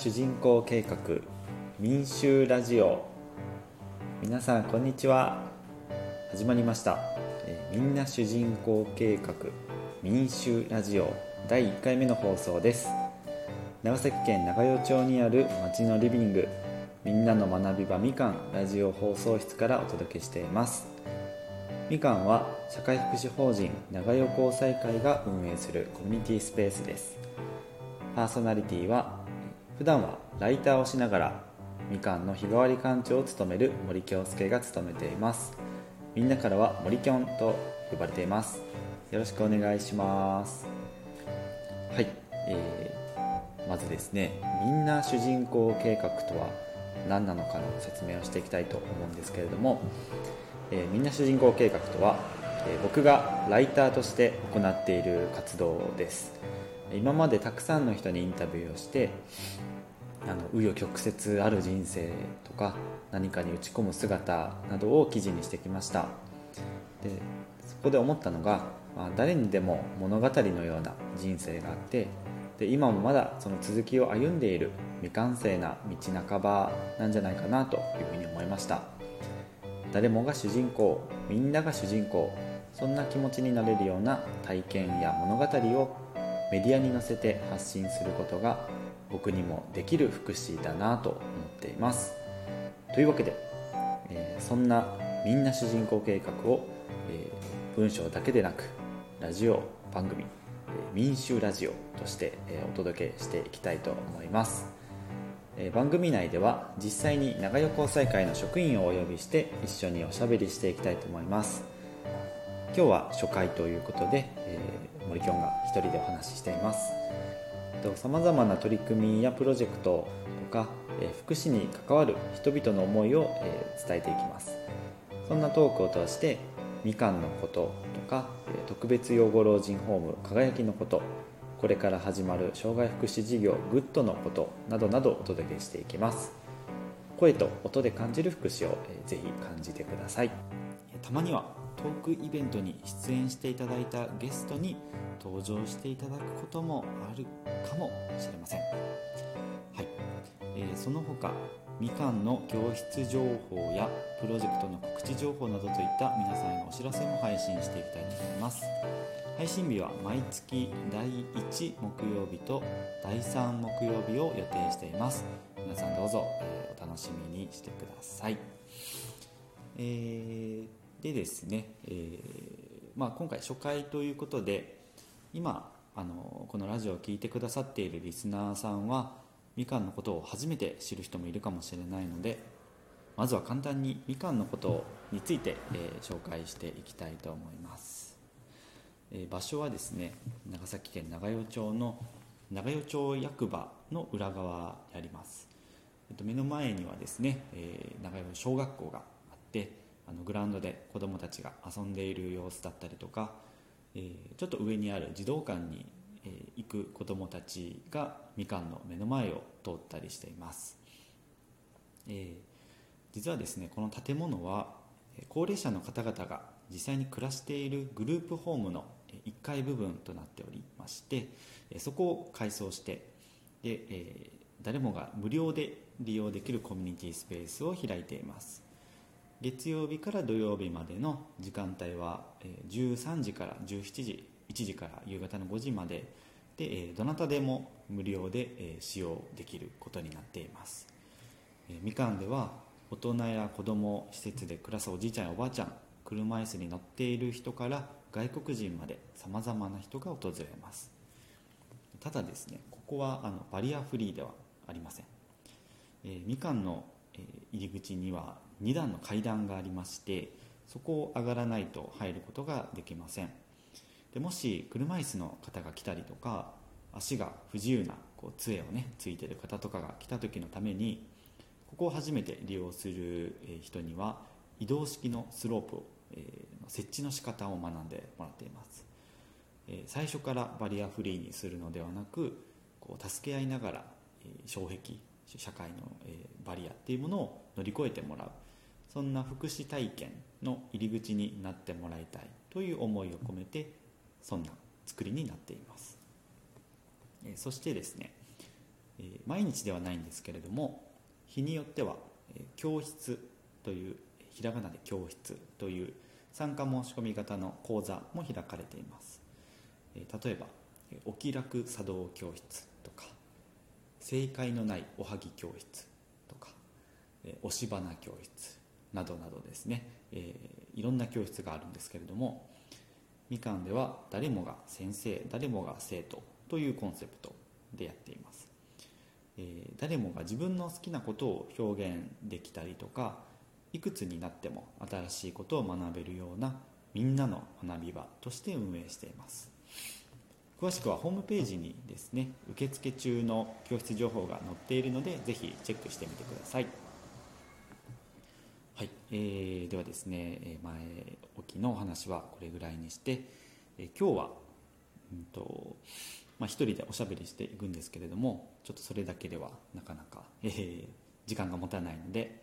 主人公計画民衆ラジオ。皆さんこんにちは。始まりました、えみんな主人公計画民衆ラジオ。第1回目の放送です。長崎県長与町にある町のリビング。みんなの学び場みかんラジオ放送室からお届けしています。みかんは社会福祉法人長与交際会が運営するコミュニティスペースです。パーソナリティは普段はライターをしながらみかんの日替わり館長を務める森京介が務めています。みんなからは森きょんと呼ばれています。よろしくお願いします。はい、えーまずですねみんな主人公計画とは何なのかの説明をしていきたいと思うんですけれども、えーみんな主人公計画とは、えー僕がライターとして行っている活動です。今までたくさんの人にインタビューをしてあの紆余曲折ある人生とか何かに打ち込む姿などを記事にしてきました。でそこで思ったのが、まあ、誰にでも物語のような人生があってで今もまだその続きを歩んでいる未完成な道半ばなんじゃないかなというふうに思いました。誰もが主人公みんなが主人公そんな気持ちになれるような体験や物語をメディアに載せて発信することが僕にもできる福祉だなと思っています。というわけで、えーそんなみんな主人公計画を、えー文章だけでなくラジオ番組、え民衆ラジオとして、えお届けしていきたいと思います。え番組内では実際に長与交際会の職員をお呼びして一緒におしゃべりしていきたいと思います。今日は初回ということで、えー森きょんが一人でお話ししています。さまざまな取り組みやプロジェクトとか、えー福祉に関わる人々の思いを、えー伝えていきます。そんなトークを通してみかんのこととか、え特別養護老人ホーム輝きのことこれから始まる障害福祉事業グッドのことなどなどお届けしていきます。声と音で感じる福祉を、えーぜひ感じてください。えたまにはトークイベントに出演していただいたゲストに登場していただくこともあるかもしれません。はい、えーその他みかんの教室情報やプロジェクトの告知情報などといった皆さんへのお知らせも配信していきたいと思います。配信日は毎月第1木曜日と第3木曜日を予定しています。皆さんどうぞ、えお楽しみにしてください。えーでですね、えーまあ、今回初回ということで今あのこのラジオを聴いてくださっているリスナーさんはみかんのことを初めて知る人もいるかもしれないのでまずは簡単にみかんのことについて、えー紹介していきたいと思います、えー場所はですね長崎県長与町の長与町役場の裏側にあります、えっと、目の前にはですね、えー長与小学校があってあのグラウンドで子どもたちが遊んでいる様子だったりとか、えーちょっと上にある児童館に、えー行く子どもたちがみかんの目の前を通ったりしています、えー実はですねこの建物はえ高齢者の方々が実際に暮らしているグループホームの1階部分となっておりましてえそこを改装してで、えー誰もが無料で利用できるコミュニティスペースを開いています。月曜日から土曜日までの時間帯は13時から17時1時から夕方の5時まで。でどなたでも無料で使用できることになっています。みかんでは大人や子ども施設で暮らすおじいちゃんやおばあちゃん車椅子に乗っている人から外国人までさまざまな人が訪れます。ただですねここはあのバリアフリーではありません、えーみかんの、入り口には2段の階段がありましてそこを上がらないと入ることができません。でもし車椅子の方が来たりとか足が不自由なこう杖をねついてる方とかが来た時のためにここを初めて利用する人には移動式のスロープを、えー設置の仕方を学んでもらっています、えー最初からバリアフリーにするのではなくこう助け合いながら、えー障壁社会の、えーバリアっていうものを乗り越えてもらう。そんな福祉体験の入り口になってもらいたいという思いを込めてそんな作りになっています。そしてですね毎日ではないんですけれども日によっては、教室というひらがなで教室という参加申し込み型の講座も開かれています、例えばお気楽茶道教室とか正解のないおはぎ教室とかえ押し花教室などなどですね、えーいろんな教室があるんですけれどもみかんでは誰もが先生誰もが生徒というコンセプトでやっています、えー誰もが自分の好きなことを表現できたりとかいくつになっても新しいことを学べるようなみんなの学び場として運営しています。詳しくはホームページにですね受付中の教室情報が載っているのでぜひチェックしてみてください。はい、えーではですね前置きのお話はこれぐらいにして、えー今日は、うんとまあ、一人でおしゃべりしていくんですけれどもちょっとそれだけではなかなか、えー時間が持たないので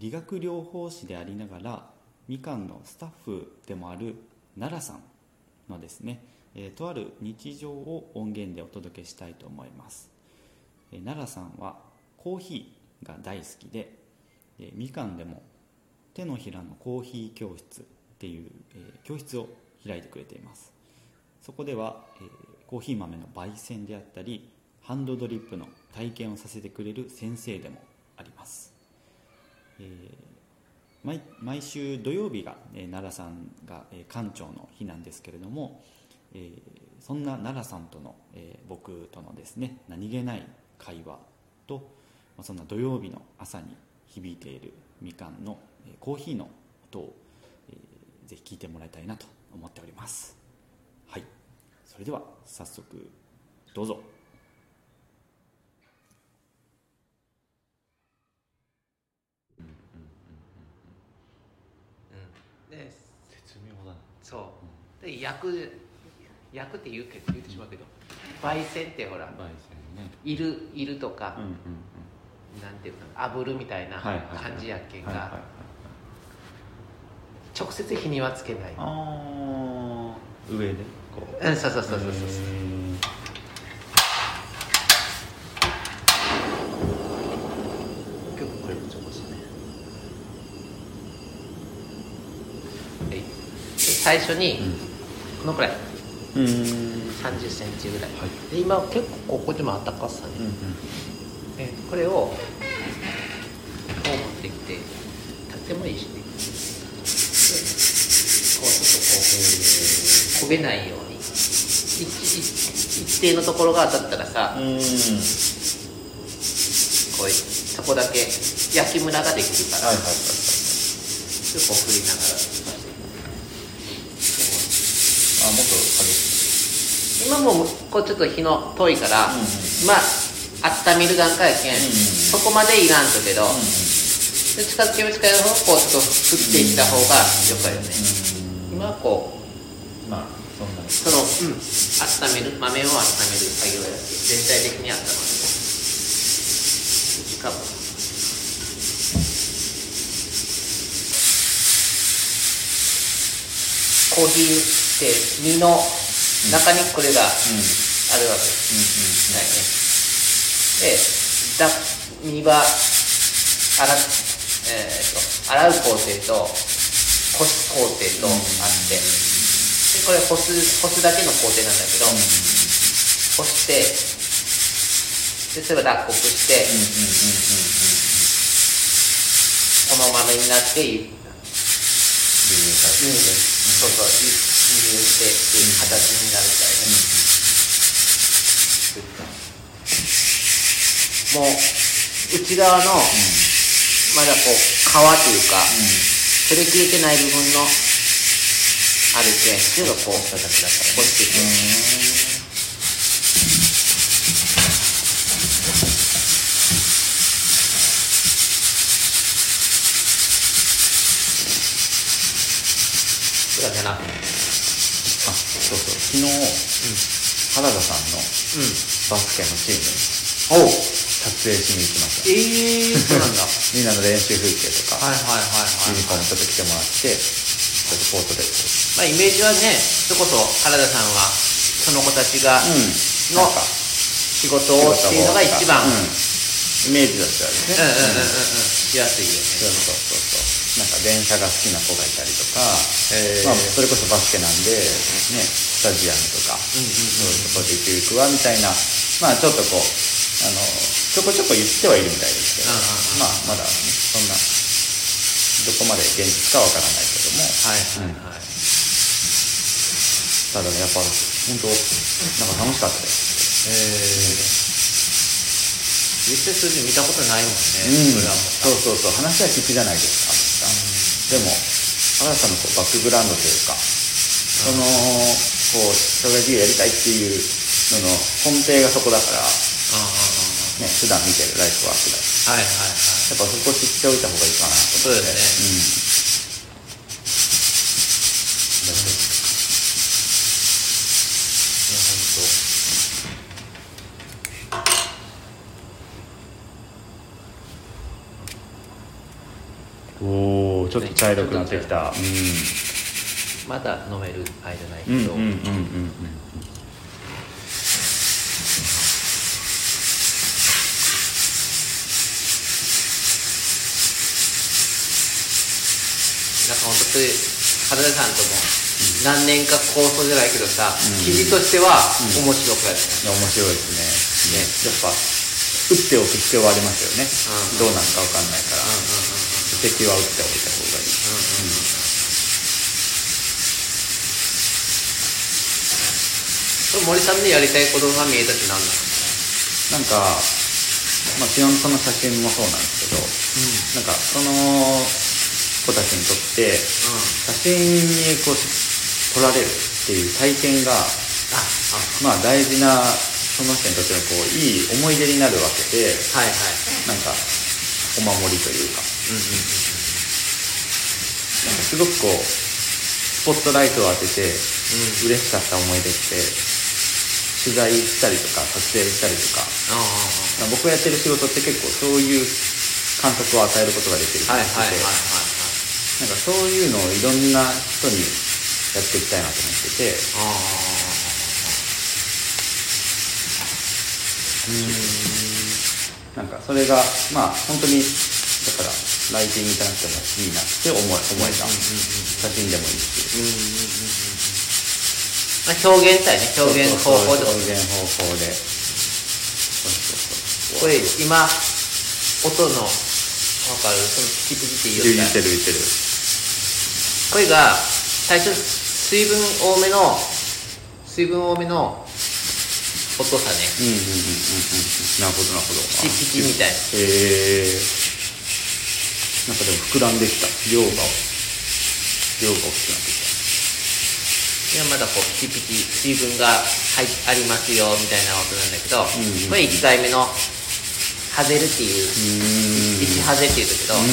理学療法士でありながらみかんのスタッフでもある奈良さんのですね、えーとある日常を音源でお届けしたいと思います、えー奈良さんはコーヒーが大好きで、えーみかんでも手のひらのコーヒー教室っていう、えー教室を開いてくれています。そこでは、えーコーヒー豆の焙煎であったりハンドドリップの体験をさせてくれる先生でもあります、えー毎週土曜日が、え奈良さんが、え館長の日なんですけれども、えそんな奈良さんとの、え僕とのですね何気ない会話と、そんな土曜日の朝に響いているみかんの、えーコーヒーの音を、えーぜひ聞いてもらいたいなと思っております。はい。それでは早速どうぞ。うん、で絶妙だなそう。で焼く焼くって言うけど言ってしまうけど焙煎ってほら焙煎ね。いるいるとかうん、うんうんなんていうか炙るみたいな感じやっけんが直接火にはつけない。あー。上でこう。うんそうそうそうそうそう。結構こ最初にこのくらい。うん。3 0センチぐらい。はい。で今結構ここでもあったかさね、うんうんえこれをこう持ってきて立ってもいいしね。でこうちょっとこう焦げないように。一定のところが当たったらさうんこうそこだけ焼きムラができるから、はいはいこう振りながら。あもっと今もうこうちょっと火の遠いから、うんうん。まあ温める段階やけん、うんうんそこまでいらんとけど、くで近づけば近いほどこうちょっと振っていった方がよくあるよね、うん。今はこうまあそんな。その、うん、温める豆を温める作業やって全体的に温まる。しかも。コーヒーって実の中にこれがあるわけ。です、ないねでだ実は洗,、えー、と洗う工程と干す工程とあって、でこれ干す干すだけの工程なんだけど、干してでそれを脱穀して、この豆になって輸入そうそう輸入してっていう形になるからね、もう内側の、まだこう皮というか、取れ切れてない部分のあるけんそれがこうしただけだからこうしてて、これはねな。あそうそう。昨日、原田さんのうん。バスケのチーム。におう撮影しに行きました。ええそうなんだ。みんなの練習風景とか、はいはいはいはいユニフォームちょっと着てもらってちょっとポートでまあイメージはねそれこそ原田さんはその子たちが、うん。のなんか仕事をっていうのが一番、うん。イメージとしてはですねうんうんうんうん。うん。しやすいよそうねそうそうそう。なんか電車が好きな子がいたりとか、へー。まあ、それこそバスケなんで、ね、スタジアムとか、うんうんそういうところで行くわみたいなまあちょっとこうあのちょこちょこ言ってはいるみたいですけど、まあまだ、ね、そんなどこまで現実かわからないけども。はいはいはい、ただねやっぱ本当なんか楽しかったです。へえ実際数字見たことないもんね、うん。それはもそうそうそう。話は聞くじゃないですかでも原田さんのこうバックグラウンドというかそのこう障害事業やりたいっていうのの根底がそこだから、うんうんね、うんうん普段見てるライフワークだはいはいはい。やっぱそこ知っておいた方がいいかなと思って。そうですね。いやうん、おおちょっと茶色くなってきた。本当まだ飲める間ないけど、うんうんうんうんうんうんなんか本当に原田さんとも何年か構想じゃないけどさ、うん。記事としては面白くやるね、面白いですね。ねやっぱ打っておく必要はありますよね、うん。どうなるかわかんないから、うんうんうん敵は打っておいた方がいい、森さんでやりたいことが見えたって何なのなんか、まあ、基本その写真もそうなんですけど、なんかその子たちにとって写真にこう撮られるっていう体験があまあ大事なその人にとってのこういい思い出になるわけであはいはい。なんかお守りというか。うんうんなんかすごくこうスポットライトを当てて嬉しかった思い出って取材したりとか撮影したりとか。僕がやってる仕事って結構そういう感覚を与えることができるとはいはいはいはいなんかそういうのをいろんな人にやっていきたいなと思ってて。あなんかそれがまあ本当にだからライティングじゃなくてもいいなって思え思えた。写真でもいいし。あ表現したいね。表現方法ってこと表現方法で。そうそうそう。これ今音のわかるそのピキピキって言言って。うたる言ってる。これが最初水分多めの水分多めの音さね。うんうんうんうんうん。なるほどなるほど。ピキピキみたいな。へえなんかでも膨らんできた。量が量が大きくなってきいやまだこうピキピキ水分が入ありますよみたいな音なんだけど、うんうんこれ1回目のハゼルっていうたうーん1ハゼっていうんだけど、うーん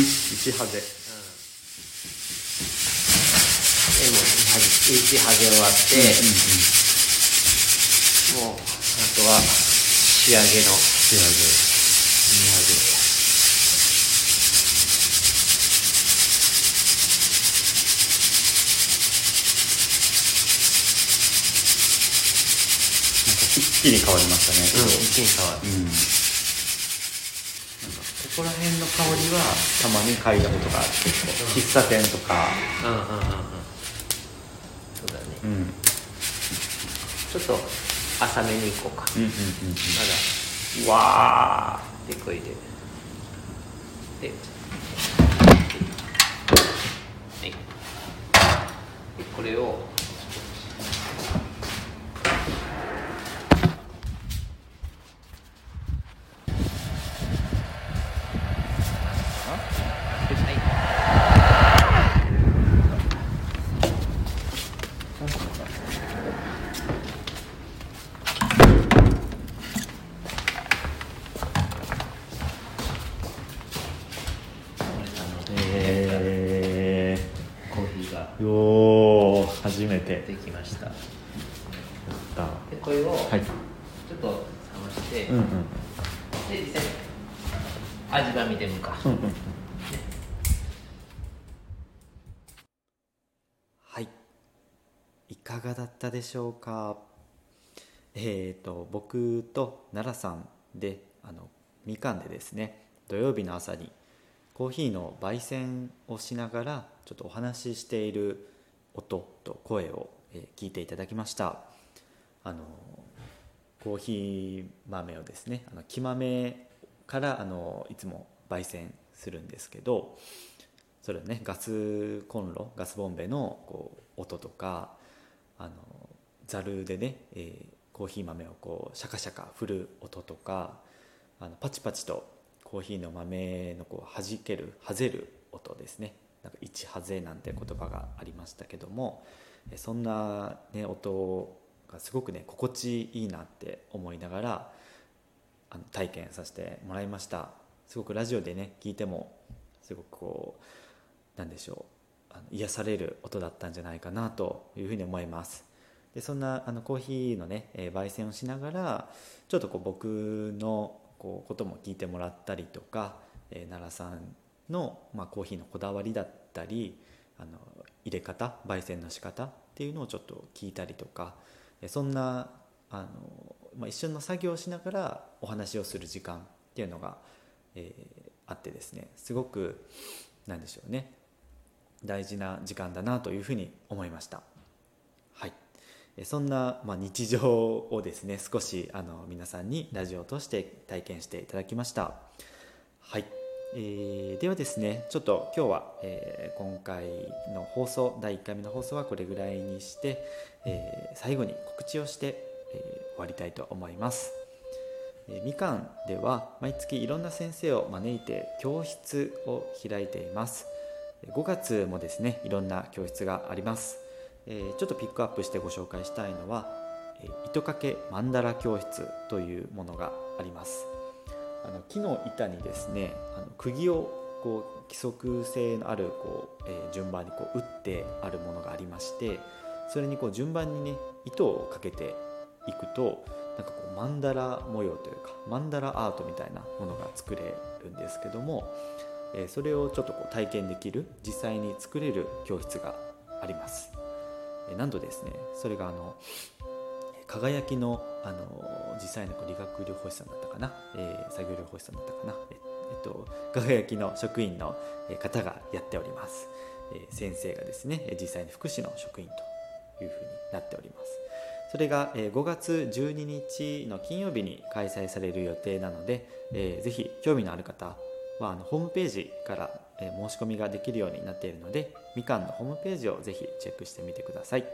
一ハゼ。でも1ハゼ終わって、もうあとは仕上げの。仕上げ。2ハゼ一気に変わりましたねうん色一気に変わる。うんここら辺の香りはたまに嗅いだことがある喫茶店とか。うんうんうん。うんそうだね。うん。ちょっと浅めにいこうか。うんうんうんまだうんわでこいで。でこれをーヒーがー、よー初めて。できました。でだこれをちょはいっと冷まして、うんうんで実際に味わみでむか、うんうん。はい。いかがだったでしょうか？えーと、僕と奈良さんであのみかんでですね土曜日の朝にコーヒーの焙煎をしながらちょっとお話ししている音と声を、え、聞いていただきました。あのコーヒー豆をですねあの木豆からあのいつも焙煎するんですけどそれねガスコンロガスボンベのこう音とかあのざるでね、えー、コーヒー豆をこうシャカシャカ振る音とかあのパチパチとコーヒーの豆のこう弾けるはぜる音ですね。なんか一はぜなんて言葉がありましたけどもそんな、ね、音がすごくね心地いいなって思いながらあの体験させてもらいました。すごくラジオでね聞いてもすごくこうなんでしょうあの癒される音だったんじゃないかなというふうに思います。でそんなあのコーヒーのね、えー、焙煎をしながらちょっとこう僕のこうことも聞いてもらったりとか、えー、奈良さんの、まあ、コーヒーのこだわりだったりあの入れ方焙煎の仕方っていうのをちょっと聞いたりとかそんなあの、まあ、一緒の作業をしながらお話をする時間っていうのが、えー、あってですね。すごくなんでしょうね。大事な時間だなというふうに思いました。はい。そんな、ま、日常をですね少しあの皆さんにラジオを通して体験していただきました。はい、えー、ではですねちょっと今日は、えー、今回の放送第1回目の放送はこれぐらいにして、えー、最後に告知をして、え終わりたいと思います。えみかんでは毎月いろんな先生を招いて教室を開いています。5月もですねいろんな教室があります。え、ちょっとピックアップしてご紹介したいのは、糸掛け曼荼羅教室というものがあります。あの木の板にですねあの釘をこう規則性のあるこう、えー、順番にこう打ってあるものがありましてそれにこう順番にね糸をかけていくとなんかこう曼荼羅模様というか曼荼羅アートみたいなものが作れるんですけども、えー、それをちょっとこう体験できる実際に作れる教室がありますえ。なんとですねそれがあの輝きのあの実際の理学療法士さんだったかな、えー、作業療法士さんだったかな、えっと、輝きの職員の方がやっております、えー、先生がですね実際に福祉の職員というふうになっております。それが5月12日の金曜日に開催される予定なので、えー、ぜひ興味のある方はあのホームページから申し込みができるようになっているのでみかんのホームページをぜひチェックしてみてください、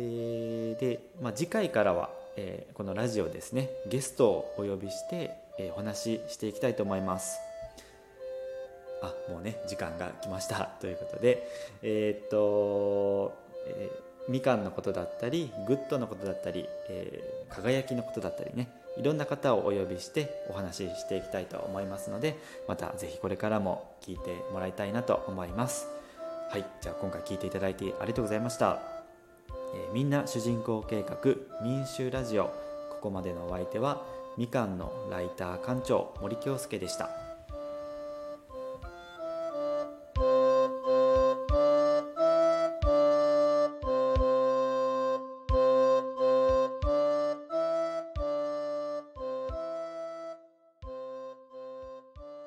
えー、で、まあ、次回からは、えー、このラジオですねゲストをお呼びして、えー、お話ししていきたいと思います。あもうね時間が来ました。ということでえー、っと、えみかんのことだったりグッドのことだったり、え輝きのことだったりねいろんな方をお呼びしてお話ししていきたいと思いますのでまた是非これからも聞いてもらいたいなと思います。はいじゃあ今回聞いていただいてありがとうございました、えー、みんな主人公計画民衆ラジオ。ここまでのお相手はみかんのライター館長森京介でした。